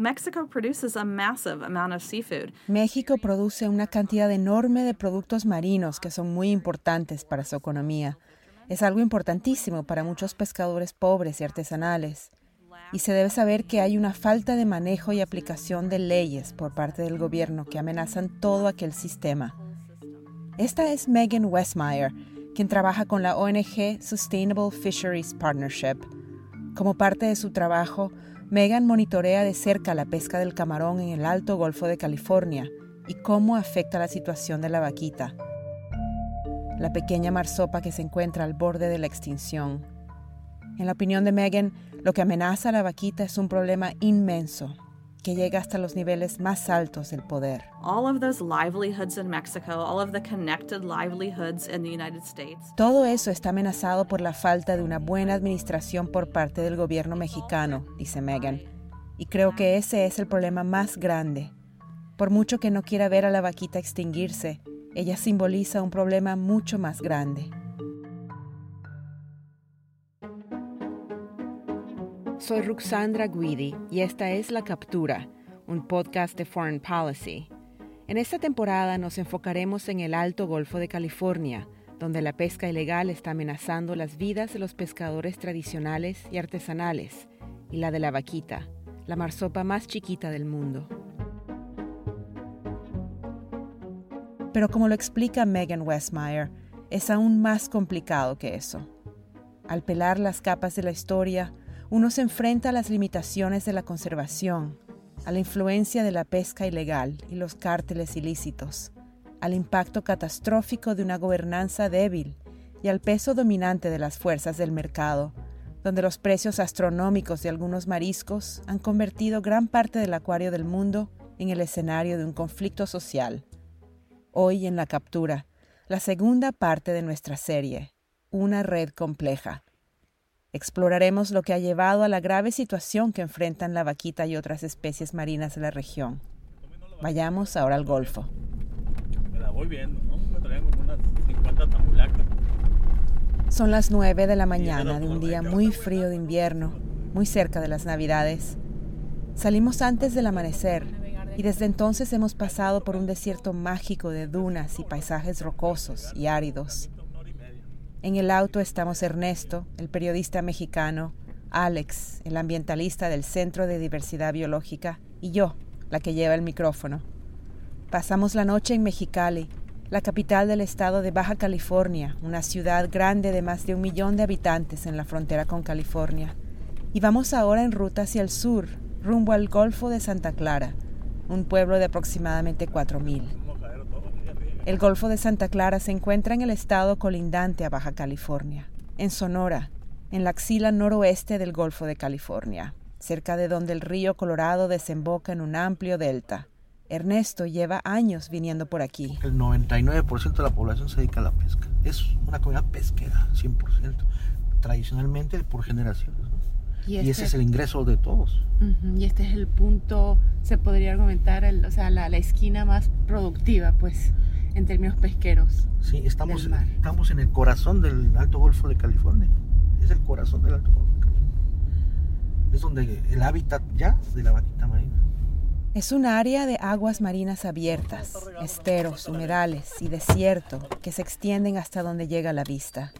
Mexico produces a massive amount of seafood. México produce una cantidad enorme de productos marinos que son muy importantes para su economía. Es algo importantísimo para muchos pescadores pobres y artesanales. Y se debe saber que hay una falta de manejo y aplicación de leyes por parte del gobierno que amenazan todo aquel sistema. Esta es Megan Westmeyer, quien trabaja con la ONG Sustainable Fisheries Partnership. Como parte de su trabajo, Megan monitorea de cerca la pesca del camarón en el Alto Golfo de California y cómo afecta la situación de la vaquita, la pequeña marsopa que se encuentra al borde de la extinción. En la opinión de Megan, lo que amenaza a la vaquita es un problema inmenso que llega hasta los niveles más altos del poder. Todo eso está amenazado por la falta de una buena administración por parte del gobierno mexicano, dice Megan. Y creo que ese es el problema más grande. Por mucho que no quiera ver a la vaquita extinguirse, ella simboliza un problema mucho más grande. Soy Ruxandra Guidi y esta es La Captura, un podcast de Foreign Policy. En esta temporada nos enfocaremos en el Alto Golfo de California, donde la pesca ilegal está amenazando las vidas de los pescadores tradicionales y artesanales, y la de la vaquita, la marsopa más chiquita del mundo. Pero como lo explica Megan Westmeyer, es aún más complicado que eso. Al pelar las capas de la historia, uno se enfrenta a las limitaciones de la conservación, a la influencia de la pesca ilegal y los cárteles ilícitos, al impacto catastrófico de una gobernanza débil y al peso dominante de las fuerzas del mercado, donde los precios astronómicos de algunos mariscos han convertido gran parte del acuario del mundo en el escenario de un conflicto social. Hoy en la captura, la segunda parte de nuestra serie, Una red compleja, Exploraremos lo que ha llevado a la grave situación que enfrentan la vaquita y otras especies marinas de la región. Vayamos ahora al Golfo. Son las 9 de la mañana de un día muy frío de invierno, muy cerca de las Navidades. Salimos antes del amanecer y desde entonces hemos pasado por un desierto mágico de dunas y paisajes rocosos y áridos. En el auto estamos Ernesto, el periodista mexicano, Alex, el ambientalista del Centro de Diversidad Biológica, y yo, la que lleva el micrófono. Pasamos la noche en Mexicali, la capital del estado de Baja California, una ciudad grande de más de un millón de habitantes en la frontera con California. Y vamos ahora en ruta hacia el sur, rumbo al Golfo de Santa Clara, un pueblo de aproximadamente 4.000. El Golfo de Santa Clara se encuentra en el estado colindante a Baja California, en Sonora, en la axila noroeste del Golfo de California, cerca de donde el río Colorado desemboca en un amplio delta. Ernesto lleva años viniendo por aquí. El 99% de la población se dedica a la pesca. Es una comunidad pesquera, 100%, tradicionalmente por generaciones. Y, ese este es el ingreso de todos. y este es el punto, se podría argumentar, o sea, la, la esquina más productiva, pues en términos pesqueros. Sí, estamos, estamos en el corazón del Alto Golfo de California. Es el corazón del Alto Golfo de California. Es donde el hábitat ya de la vaquita marina. Es un área de aguas marinas abiertas, esteros, humedales y desierto que se extienden hasta donde llega la vista.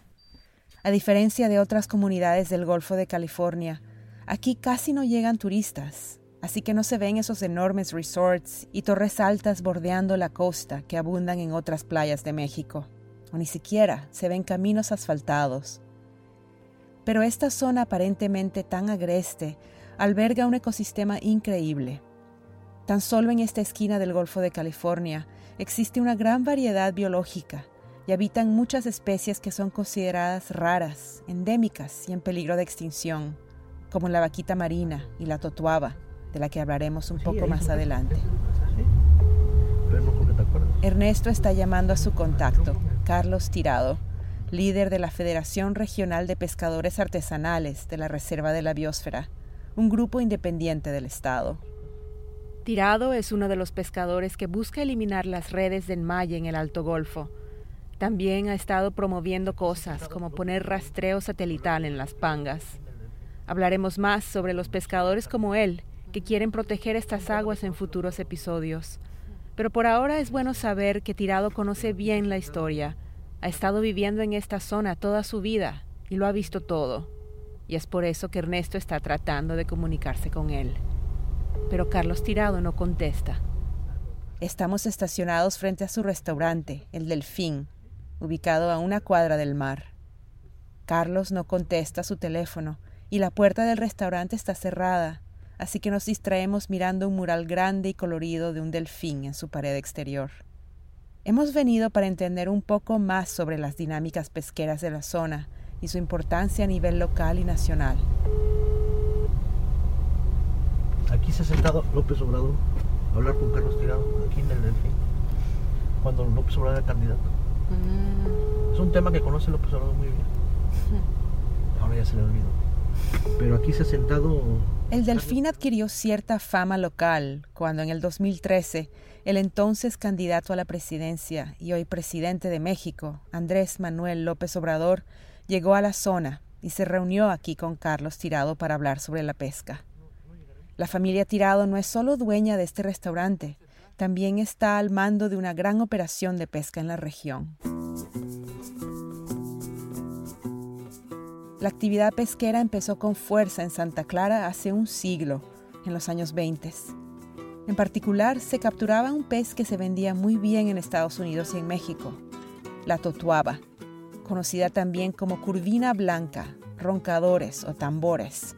A diferencia de otras comunidades del Golfo de California, aquí casi no llegan turistas así que no se ven esos enormes resorts y torres altas bordeando la costa que abundan en otras playas de México, o ni siquiera se ven caminos asfaltados. Pero esta zona aparentemente tan agreste alberga un ecosistema increíble. Tan solo en esta esquina del Golfo de California existe una gran variedad biológica y habitan muchas especies que son consideradas raras, endémicas y en peligro de extinción, como la vaquita marina y la totuaba de la que hablaremos un poco más adelante. Ernesto está llamando a su contacto, Carlos Tirado, líder de la Federación Regional de Pescadores Artesanales de la Reserva de la Biosfera, un grupo independiente del Estado. Tirado es uno de los pescadores que busca eliminar las redes de enmalle en el Alto Golfo. También ha estado promoviendo cosas como poner rastreo satelital en las pangas. Hablaremos más sobre los pescadores como él que quieren proteger estas aguas en futuros episodios. Pero por ahora es bueno saber que Tirado conoce bien la historia, ha estado viviendo en esta zona toda su vida y lo ha visto todo. Y es por eso que Ernesto está tratando de comunicarse con él. Pero Carlos Tirado no contesta. Estamos estacionados frente a su restaurante, el Delfín, ubicado a una cuadra del mar. Carlos no contesta su teléfono y la puerta del restaurante está cerrada, así que nos distraemos mirando un mural grande y colorido de un delfín en su pared exterior. Hemos venido para entender un poco más sobre las dinámicas pesqueras de la zona y su importancia a nivel local y nacional. Aquí se ha sentado López Obrador hablar con Carlos Tirado, aquí en el Delfín, cuando López Obrador era candidato. Mm. Es un tema que conoce López Obrador muy bien. Ahora ya se le olvidó. Pero aquí se ha sentado... El Delfín adquirió cierta fama local cuando en el 2013 el entonces candidato a la presidencia y hoy presidente de México, Andrés Manuel López Obrador, llegó a la zona y se reunió aquí con Carlos Tirado para hablar sobre la pesca. La familia Tirado no es solo dueña de este restaurante, también está al mando de una gran operación de pesca en la región. La actividad pesquera empezó con fuerza en Santa Clara hace un siglo, en los años 20. En particular, se capturaba un pez que se vendía muy bien en Estados Unidos y en México, la totuaba, conocida también como curvina blanca, roncadores o tambores.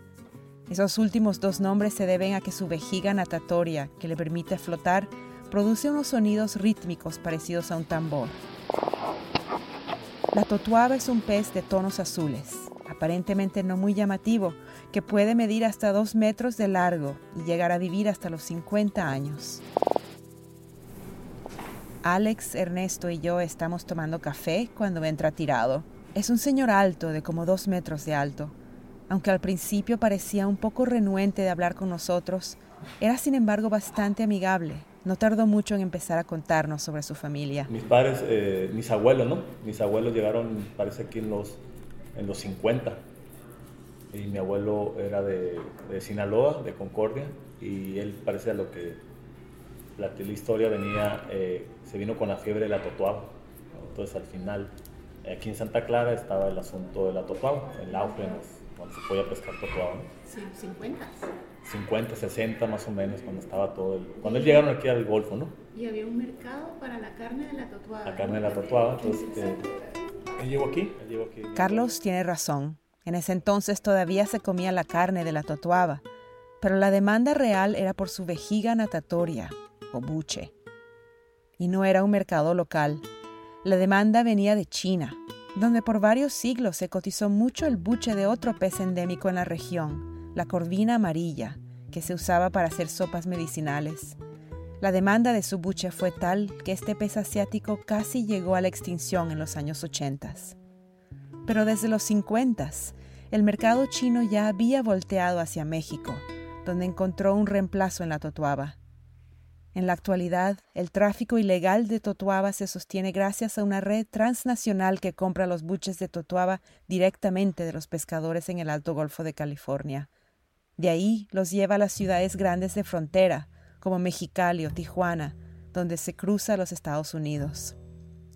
Esos últimos dos nombres se deben a que su vejiga natatoria, que le permite flotar, produce unos sonidos rítmicos parecidos a un tambor. La totuaba es un pez de tonos azules, aparentemente no muy llamativo, que puede medir hasta dos metros de largo y llegar a vivir hasta los 50 años. Alex, Ernesto y yo estamos tomando café cuando entra tirado. Es un señor alto, de como dos metros de alto, aunque al principio parecía un poco renuente de hablar con nosotros, era sin embargo bastante amigable. No tardó mucho en empezar a contarnos sobre su familia. Mis padres, eh, mis abuelos, ¿no? Mis abuelos llegaron, parece que en los, en los 50. Y mi abuelo era de, de Sinaloa, de Concordia, y él parece a lo que la, la historia venía, eh, se vino con la fiebre de la totuaba. Entonces al final, aquí en Santa Clara estaba el asunto de la totuaba, el auge cuando se podía pescar totuaba. Sí, 50. 50, 60 más o menos, cuando estaba todo el... Cuando ellos llegaron aquí al Golfo, ¿no? Y había un mercado para la carne de la totuaba. La carne de la totuaba, entonces... Eh, él llegó aquí, él llegó aquí. Carlos tiene razón. En ese entonces todavía se comía la carne de la totuaba, pero la demanda real era por su vejiga natatoria, o buche. Y no era un mercado local. La demanda venía de China, donde por varios siglos se cotizó mucho el buche de otro pez endémico en la región, la corvina amarilla, que se usaba para hacer sopas medicinales. La demanda de su buche fue tal que este pez asiático casi llegó a la extinción en los años 80. Pero desde los 50, el mercado chino ya había volteado hacia México, donde encontró un reemplazo en la totuaba. En la actualidad, el tráfico ilegal de totuaba se sostiene gracias a una red transnacional que compra los buches de totuaba directamente de los pescadores en el Alto Golfo de California. De ahí los lleva a las ciudades grandes de frontera, como Mexicali o Tijuana, donde se cruza los Estados Unidos.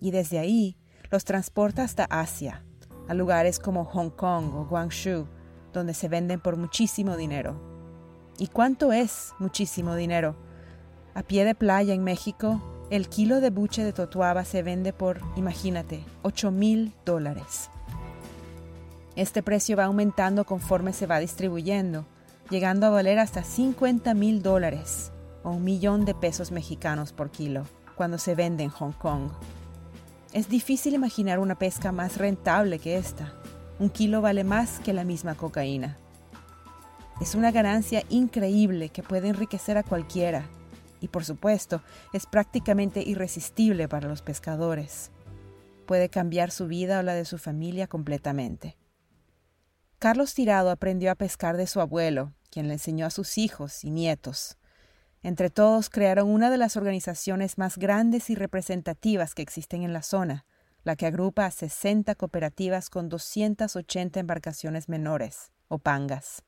Y desde ahí los transporta hasta Asia, a lugares como Hong Kong o Guangzhou, donde se venden por muchísimo dinero. ¿Y cuánto es muchísimo dinero? A pie de playa en México, el kilo de buche de totuaba se vende por, imagínate, 8 mil dólares. Este precio va aumentando conforme se va distribuyendo, llegando a valer hasta 50 mil dólares o un millón de pesos mexicanos por kilo cuando se vende en Hong Kong. Es difícil imaginar una pesca más rentable que esta. Un kilo vale más que la misma cocaína. Es una ganancia increíble que puede enriquecer a cualquiera y por supuesto es prácticamente irresistible para los pescadores. Puede cambiar su vida o la de su familia completamente. Carlos Tirado aprendió a pescar de su abuelo, quien le enseñó a sus hijos y nietos. Entre todos crearon una de las organizaciones más grandes y representativas que existen en la zona, la que agrupa a 60 cooperativas con 280 embarcaciones menores, o pangas.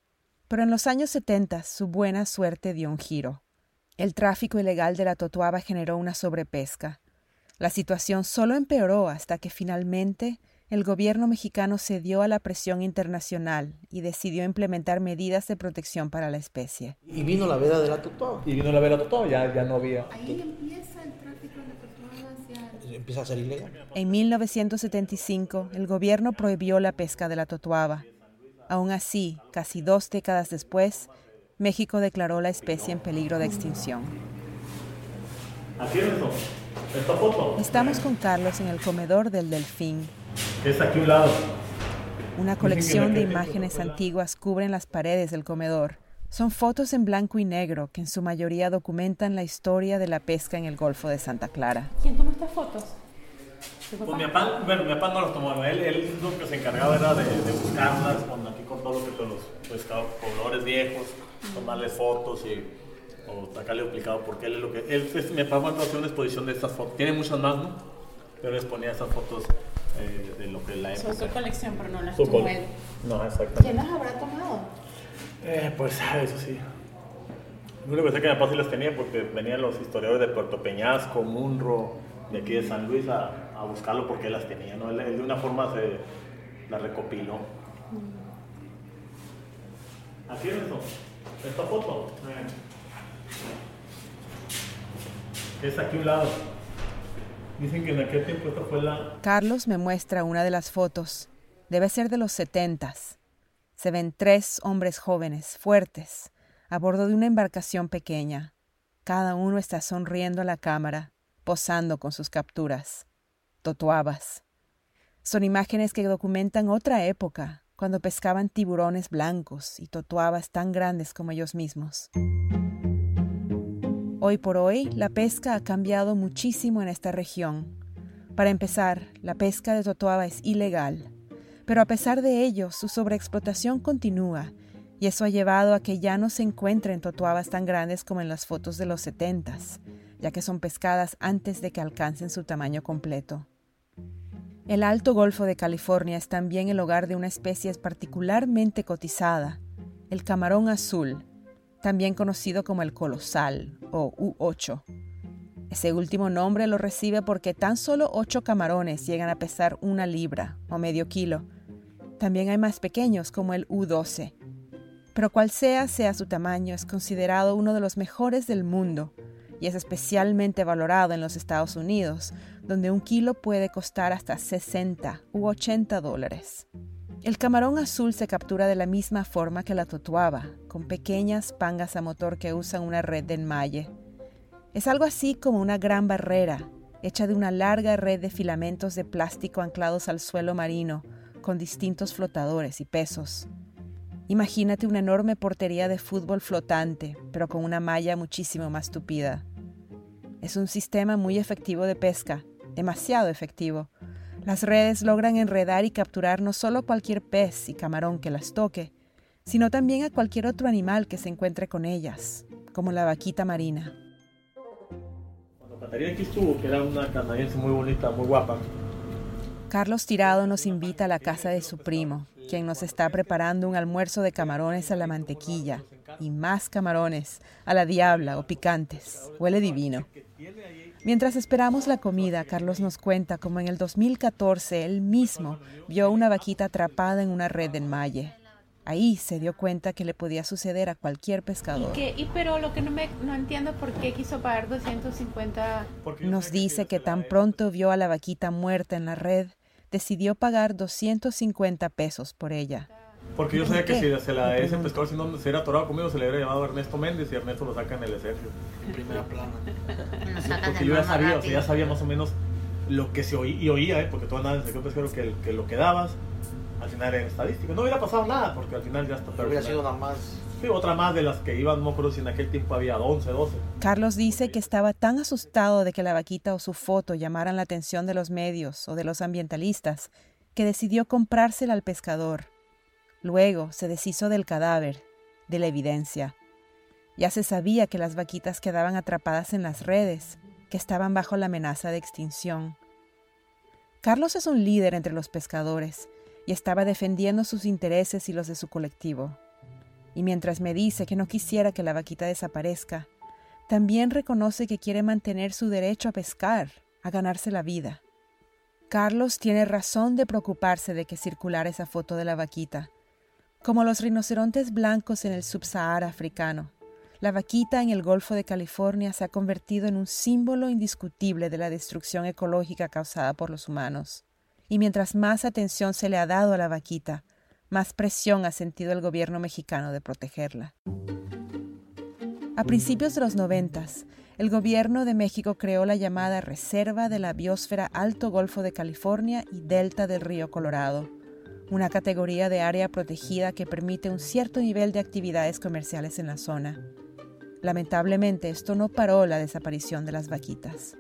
Pero en los años 70 su buena suerte dio un giro. El tráfico ilegal de la totuaba generó una sobrepesca. La situación solo empeoró hasta que finalmente el gobierno mexicano cedió a la presión internacional y decidió implementar medidas de protección para la especie. Y vino la veda de la totuaba. Y vino la veda totuaba, ya, ya no había. Ahí empieza el tráfico de hacia... Empieza a ser ilegal. En 1975, el gobierno prohibió la pesca de la totuaba. Aún así, casi dos décadas después, México declaró la especie en peligro de extinción. Estamos con Carlos en el comedor del Delfín. Es aquí a un lado. Una colección de imágenes antiguas cubren las paredes del comedor. Son fotos en blanco y negro que en su mayoría documentan la historia de la pesca en el Golfo de Santa Clara. ¿Quién tomó estas fotos? Pues mi papá, bueno, mi papá no las tomó, él, él lo que se encargaba era de, de buscarlas con, aquí con todo lo que son los pescados, colores viejos, tomarle fotos y o sacarle explicado porque él es lo que él es- mi papá mandó hacer una exposición de estas fotos, tiene muchas más, ¿no? Pero les ponía esas fotos eh, de lo que la Son época. su colección, pero no las Su tomó él. No, ¿Quién exactamente. las habrá tomado? Eh, pues ah, eso sí. Lo único que sé que mi papá sí las tenía porque venían los historiadores de Puerto Peñasco, Munro, de aquí de San Luis a, a buscarlo porque él las tenía, ¿no? Él, él de una forma se las recopiló. Aquí es eso, esta foto. Eh. Es aquí a un lado. Dicen que en aquel tiempo fue la... Carlos me muestra una de las fotos. Debe ser de los setentas. Se ven tres hombres jóvenes, fuertes, a bordo de una embarcación pequeña. Cada uno está sonriendo a la cámara, posando con sus capturas. Totuabas. Son imágenes que documentan otra época, cuando pescaban tiburones blancos y totuabas tan grandes como ellos mismos. Hoy por hoy, la pesca ha cambiado muchísimo en esta región. Para empezar, la pesca de totuaba es ilegal, pero a pesar de ello, su sobreexplotación continúa, y eso ha llevado a que ya no se encuentren totuabas tan grandes como en las fotos de los setentas, ya que son pescadas antes de que alcancen su tamaño completo. El Alto Golfo de California es también el hogar de una especie particularmente cotizada, el camarón azul, también conocido como el colosal o U8. Ese último nombre lo recibe porque tan solo ocho camarones llegan a pesar una libra o medio kilo. También hay más pequeños como el U12. Pero cual sea sea su tamaño, es considerado uno de los mejores del mundo y es especialmente valorado en los Estados Unidos, donde un kilo puede costar hasta 60 u 80 dólares. El camarón azul se captura de la misma forma que la totuaba, con pequeñas pangas a motor que usan una red de enmalle. Es algo así como una gran barrera, hecha de una larga red de filamentos de plástico anclados al suelo marino, con distintos flotadores y pesos. Imagínate una enorme portería de fútbol flotante, pero con una malla muchísimo más tupida. Es un sistema muy efectivo de pesca, demasiado efectivo. Las redes logran enredar y capturar no solo cualquier pez y camarón que las toque, sino también a cualquier otro animal que se encuentre con ellas, como la vaquita marina. Cuando Catarina aquí estuvo, que era una canadiense muy bonita, muy guapa, Carlos Tirado nos invita a la casa de su primo, quien nos está preparando un almuerzo de camarones a la mantequilla y más camarones a la diabla o picantes. Huele divino. Mientras esperamos la comida, Carlos nos cuenta cómo en el 2014 él mismo vio una vaquita atrapada en una red de enmalle. Ahí se dio cuenta que le podía suceder a cualquier pescador. ¿Qué? Y pero lo que no me no entiendo por qué quiso pagar 250 porque yo Nos dice que tan pronto vio a la vaquita muerta en la red, decidió pagar 250 pesos por ella. Porque yo ¿Por sabía que qué? si se la Me ese pescador si no se hubiera atorado conmigo se le hubiera llamado Ernesto Méndez y Ernesto lo saca en el ejército. En primera plana. Porque yo ya sabía, o sea, rápido. ya sabía más o menos lo que se oía, y oía, ¿eh? porque tú andabas en el sector pesquero que, que lo que dabas al final era estadístico. No hubiera pasado nada porque al final ya está. Pero hubiera sido nada más. Sí, otra más de las que iban, no acuerdo si en aquel tiempo había 11, 12. Carlos dice que estaba tan asustado de que la vaquita o su foto llamaran la atención de los medios o de los ambientalistas que decidió comprársela al pescador. Luego se deshizo del cadáver, de la evidencia. Ya se sabía que las vaquitas quedaban atrapadas en las redes, que estaban bajo la amenaza de extinción. Carlos es un líder entre los pescadores y estaba defendiendo sus intereses y los de su colectivo. Y mientras me dice que no quisiera que la vaquita desaparezca, también reconoce que quiere mantener su derecho a pescar, a ganarse la vida. Carlos tiene razón de preocuparse de que circulara esa foto de la vaquita. Como los rinocerontes blancos en el subsahara africano, la vaquita en el Golfo de California se ha convertido en un símbolo indiscutible de la destrucción ecológica causada por los humanos. Y mientras más atención se le ha dado a la vaquita, más presión ha sentido el gobierno mexicano de protegerla. A principios de los noventas, el gobierno de México creó la llamada Reserva de la Biosfera Alto Golfo de California y Delta del Río Colorado, una categoría de área protegida que permite un cierto nivel de actividades comerciales en la zona. Lamentablemente, esto no paró la desaparición de las vaquitas.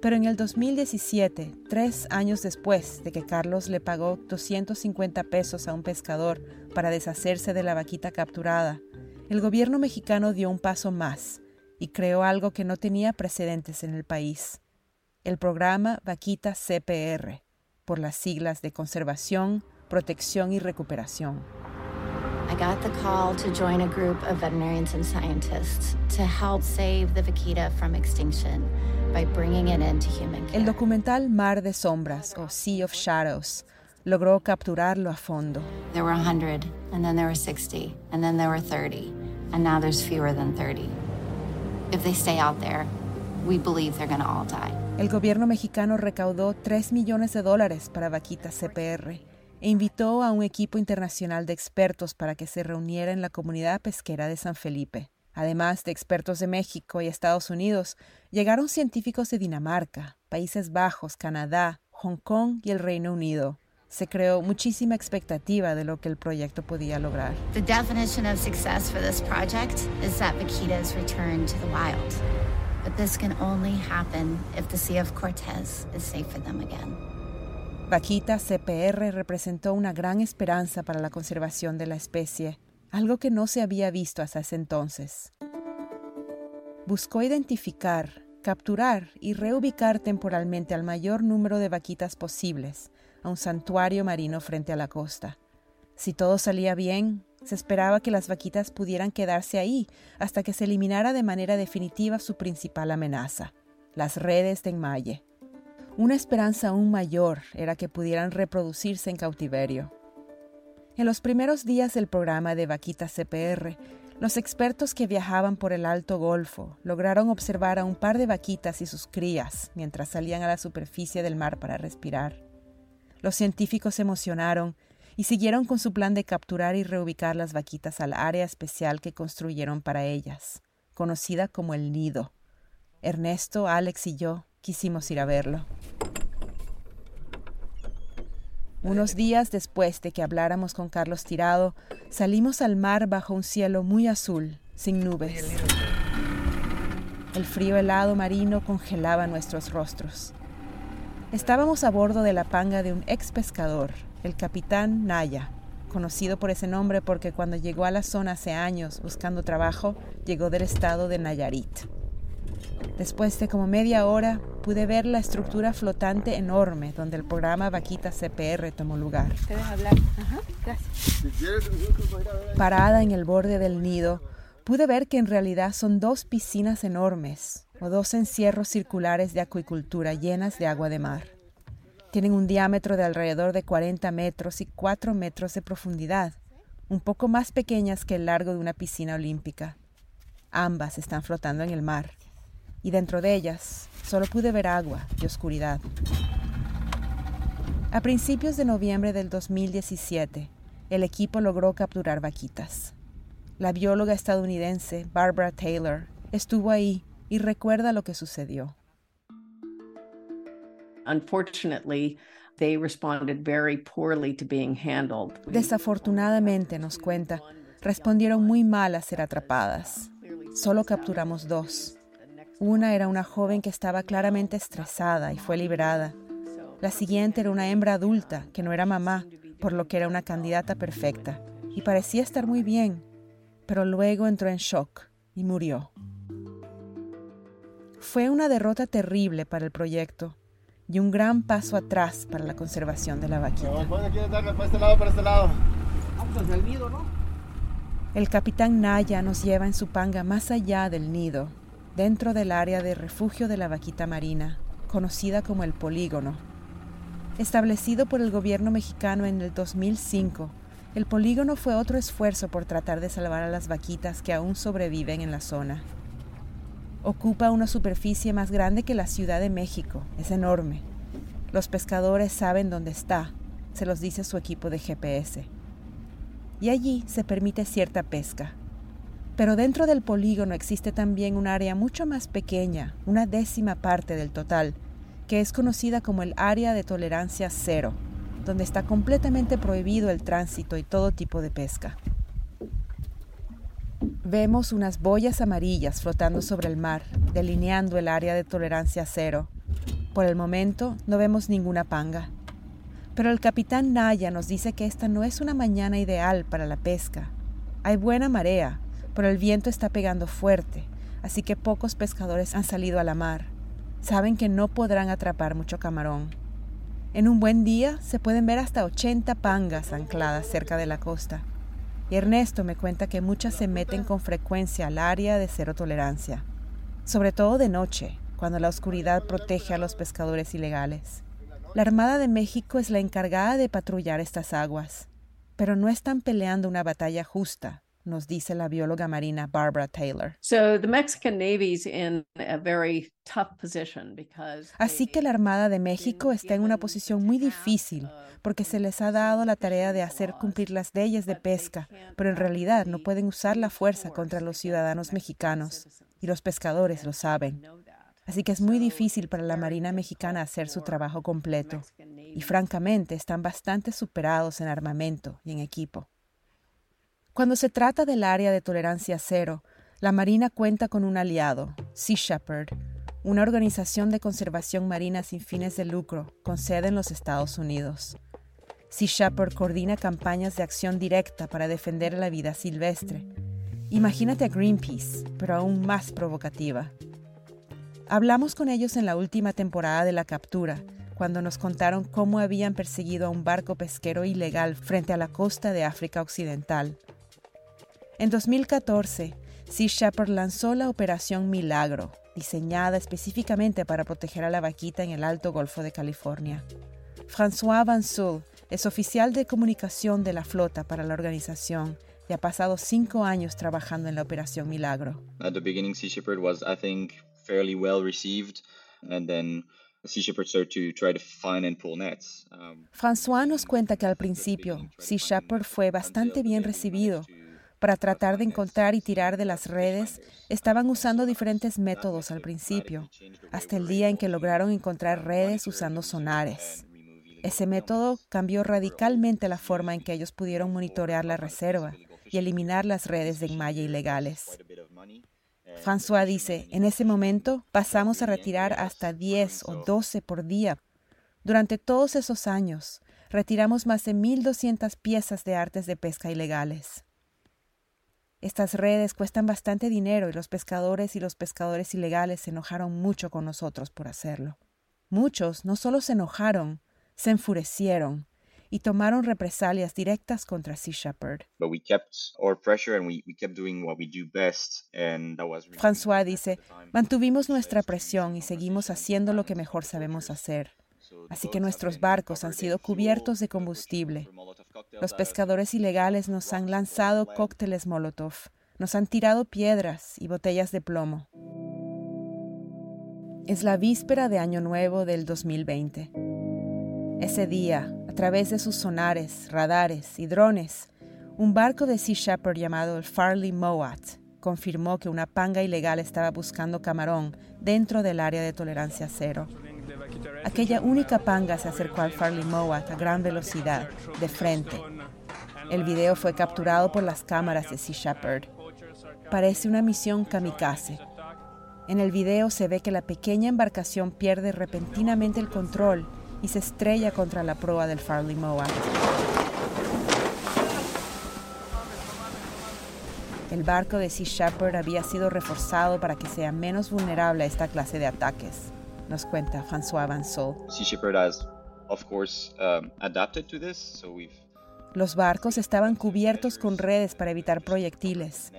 Pero en el 2017, tres años después de que Carlos le pagó 250 pesos a un pescador para deshacerse de la vaquita capturada, el gobierno mexicano dio un paso más y creó algo que no tenía precedentes en el país, el programa Vaquita CPR, por las siglas de Conservación, Protección y Recuperación. I got the call to join a group of veterinarians and scientists to help save the vaquita from extinction by bringing it into human care. El documental Mar de Sombras o Sea of Shadows logró capturarlo a fondo. There were 100, and then there were 60, and then there were 30, and now there's fewer than 30. If they stay out there, we believe they're going to all die. El gobierno mexicano recaudó 3 millones de dólares para Vaquita CPR e invitó a un equipo internacional de expertos para que se reuniera en la comunidad pesquera de San Felipe. Además de expertos de México y Estados Unidos, llegaron científicos de Dinamarca, Países Bajos, Canadá, Hong Kong y el Reino Unido se creó muchísima expectativa de lo que el proyecto podía lograr. The definition of success for this project is that vaquitas return to the wild. But this can only happen if the Sea of Cortez is safe for them again. Vaquita CPR representó una gran esperanza para la conservación de la especie, algo que no se había visto hasta ese entonces. Buscó identificar, capturar y reubicar temporalmente al mayor número de vaquitas posibles a un santuario marino frente a la costa. Si todo salía bien, se esperaba que las vaquitas pudieran quedarse ahí hasta que se eliminara de manera definitiva su principal amenaza, las redes de enmalle. Una esperanza aún mayor era que pudieran reproducirse en cautiverio. En los primeros días del programa de Vaquitas CPR, los expertos que viajaban por el Alto Golfo lograron observar a un par de vaquitas y sus crías mientras salían a la superficie del mar para respirar. Los científicos se emocionaron y siguieron con su plan de capturar y reubicar las vaquitas al área especial que construyeron para ellas, conocida como el nido. Ernesto, Alex y yo quisimos ir a verlo. Unos días después de que habláramos con Carlos Tirado, salimos al mar bajo un cielo muy azul, sin nubes. El frío helado marino congelaba nuestros rostros. Estábamos a bordo de la panga de un ex pescador, el capitán Naya, conocido por ese nombre porque cuando llegó a la zona hace años buscando trabajo, llegó del estado de Nayarit. Después de como media hora, pude ver la estructura flotante enorme donde el programa Vaquita CPR tomó lugar. hablar. Ajá, gracias. Parada en el borde del nido, pude ver que en realidad son dos piscinas enormes o dos encierros circulares de acuicultura llenas de agua de mar. Tienen un diámetro de alrededor de 40 metros y 4 metros de profundidad, un poco más pequeñas que el largo de una piscina olímpica. Ambas están flotando en el mar y dentro de ellas solo pude ver agua y oscuridad. A principios de noviembre del 2017, el equipo logró capturar vaquitas. La bióloga estadounidense Barbara Taylor estuvo ahí y recuerda lo que sucedió. Desafortunadamente, nos cuenta, respondieron muy mal a ser atrapadas. Solo capturamos dos. Una era una joven que estaba claramente estresada y fue liberada. La siguiente era una hembra adulta que no era mamá, por lo que era una candidata perfecta, y parecía estar muy bien, pero luego entró en shock y murió. Fue una derrota terrible para el proyecto y un gran paso atrás para la conservación de la vaquita. Este este. El capitán Naya nos lleva en su panga más allá del nido, dentro del área de refugio de la vaquita marina, conocida como el polígono. Establecido por el gobierno mexicano en el 2005, el polígono fue otro esfuerzo por tratar de salvar a las vaquitas que aún sobreviven en la zona. Ocupa una superficie más grande que la Ciudad de México, es enorme. Los pescadores saben dónde está, se los dice su equipo de GPS y allí se permite cierta pesca. Pero dentro del polígono existe también un área mucho más pequeña, una décima parte del total, que es conocida como el área de tolerancia cero, donde está completamente prohibido el tránsito y todo tipo de pesca. Vemos unas boyas amarillas flotando sobre el mar, delineando el área de tolerancia cero. Por el momento no vemos ninguna panga. Pero el capitán Naya nos dice que esta no es una mañana ideal para la pesca. Hay buena marea, pero el viento está pegando fuerte, así que pocos pescadores han salido a la mar. Saben que no podrán atrapar mucho camarón. En un buen día se pueden ver hasta 80 pangas ancladas cerca de la costa. Y Ernesto me cuenta que muchas se meten con frecuencia al área de cero tolerancia, sobre todo de noche, cuando la oscuridad protege a los pescadores ilegales. La Armada de México es la encargada de patrullar estas aguas, pero no están peleando una batalla justa, nos dice la bióloga marina Barbara Taylor. Así que la Armada de México está en una posición muy difícil porque se les ha dado la tarea de hacer cumplir las leyes de pesca, pero en realidad no pueden usar la fuerza contra los ciudadanos mexicanos y los pescadores lo saben. Así que es muy difícil para la Marina mexicana hacer su trabajo completo. Y francamente están bastante superados en armamento y en equipo. Cuando se trata del área de tolerancia cero, la Marina cuenta con un aliado, Sea Shepherd, una organización de conservación marina sin fines de lucro con sede en los Estados Unidos. Sea Shepherd coordina campañas de acción directa para defender la vida silvestre. Imagínate a Greenpeace, pero aún más provocativa. Hablamos con ellos en la última temporada de la captura, cuando nos contaron cómo habían perseguido a un barco pesquero ilegal frente a la costa de África Occidental. En 2014, Sea Shepherd lanzó la Operación Milagro, diseñada específicamente para proteger a la vaquita en el Alto Golfo de California. François Vansoul es oficial de comunicación de la flota para la organización y ha pasado cinco años trabajando en la Operación Milagro. At the beginning, Sea Shepherd was, I think, fairly well received, and then Sea Shepherd started to try to find and pull nets. Um, François nos cuenta que al principio Sea Shepherd fue bastante bien recibido. Para tratar de encontrar y tirar de las redes, estaban usando diferentes métodos al principio, hasta el día en que lograron encontrar redes usando sonares. Ese método cambió radicalmente la forma en que ellos pudieron monitorear la reserva y eliminar las redes de enmalle ilegales. François dice, en ese momento pasamos a retirar hasta 10 o 12 por día. Durante todos esos años, retiramos más de 1.200 piezas de artes de pesca ilegales. Estas redes cuestan bastante dinero y los pescadores y los pescadores ilegales se enojaron mucho con nosotros por hacerlo. Muchos no solo se enojaron, se enfurecieron y tomaron represalias directas contra Sea Shepherd. François dice, mantuvimos nuestra presión y seguimos haciendo lo que mejor sabemos hacer. Así que nuestros barcos han sido cubiertos de combustible. Los pescadores ilegales nos han lanzado cócteles Molotov, nos han tirado piedras y botellas de plomo. Es la víspera de Año Nuevo del 2020. Ese día, a través de sus sonares, radares y drones, un barco de Sea Shepherd llamado el Farley Mowat confirmó que una panga ilegal estaba buscando camarón dentro del área de tolerancia cero. Aquella única panga se acercó al Farley Mowat a gran velocidad, de frente. El video fue capturado por las cámaras de Sea Shepherd. Parece una misión kamikaze. En el video se ve que la pequeña embarcación pierde repentinamente el control y se estrella contra la proa del Farley Mowat. El barco de Sea Shepherd había sido reforzado para que sea menos vulnerable a esta clase de ataques, nos cuenta François Vansol. Sea Shepherd has, of course, um, adapted to this, so we've Los barcos estaban cubiertos con redes para evitar proyectiles.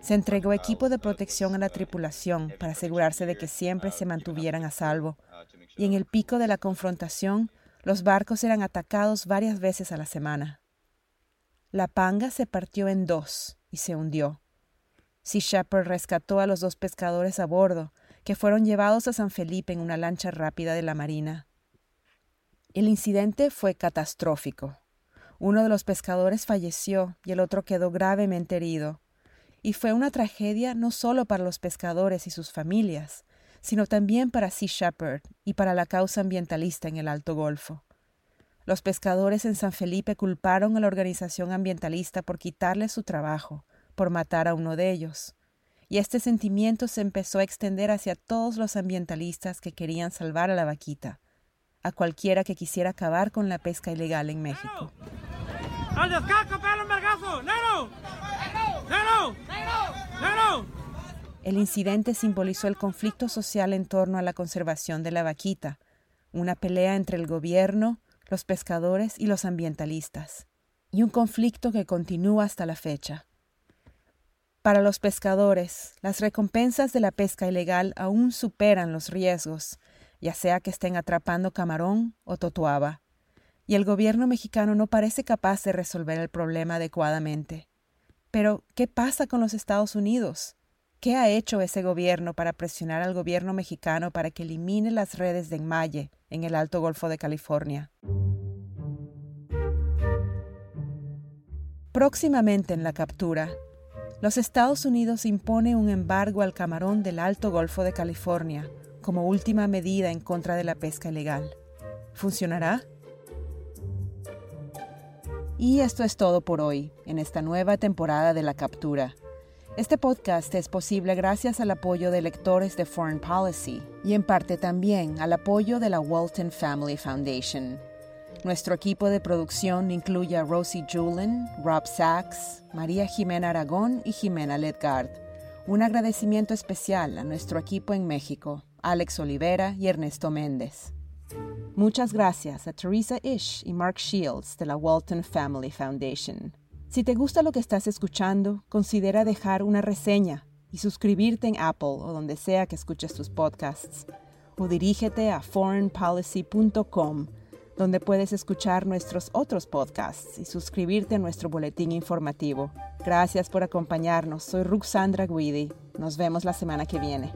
Se entregó equipo de protección a la tripulación para asegurarse de que siempre se mantuvieran a salvo. Y en el pico de la confrontación, los barcos eran atacados varias veces a la semana. La panga se partió en dos y se hundió. Sea Shepherd rescató a los dos pescadores a bordo, que fueron llevados a San Felipe en una lancha rápida de la Marina. El incidente fue catastrófico. Uno de los pescadores falleció y el otro quedó gravemente herido. Y fue una tragedia no solo para los pescadores y sus familias, sino también para Sea Shepherd y para la causa ambientalista en el Alto Golfo. Los pescadores en San Felipe culparon a la organización ambientalista por quitarle su trabajo, por matar a uno de ellos. Y este sentimiento se empezó a extender hacia todos los ambientalistas que querían salvar a la vaquita, a cualquiera que quisiera acabar con la pesca ilegal en México. El incidente simbolizó el conflicto social en torno a la conservación de la vaquita, una pelea entre el gobierno, los pescadores y los ambientalistas, y un conflicto que continúa hasta la fecha. Para los pescadores, las recompensas de la pesca ilegal aún superan los riesgos, ya sea que estén atrapando camarón o totuaba, y el gobierno mexicano no parece capaz de resolver el problema adecuadamente. Pero, ¿qué pasa con los Estados Unidos? ¿Qué ha hecho ese gobierno para presionar al gobierno mexicano para que elimine las redes de enmalle en el Alto Golfo de California? Próximamente en la captura, los Estados Unidos impone un embargo al camarón del Alto Golfo de California como última medida en contra de la pesca ilegal. ¿Funcionará? Y esto es todo por hoy, en esta nueva temporada de La Captura. Este podcast es posible gracias al apoyo de lectores de Foreign Policy y en parte también al apoyo de la Walton Family Foundation. Nuestro equipo de producción incluye a Rosie Julin, Rob Sachs, María Jimena Aragón y Jimena Ledgard. Un agradecimiento especial a nuestro equipo en México, Alex Olivera y Ernesto Méndez. Muchas gracias a Teresa Ish y Mark Shields de la Walton Family Foundation. Si te gusta lo que estás escuchando, considera dejar una reseña y suscribirte en Apple o donde sea que escuches tus podcasts. O dirígete a foreignpolicy.com donde puedes escuchar nuestros otros podcasts y suscribirte a nuestro boletín informativo. Gracias por acompañarnos. Soy Ruxandra Guidi. Nos vemos la semana que viene.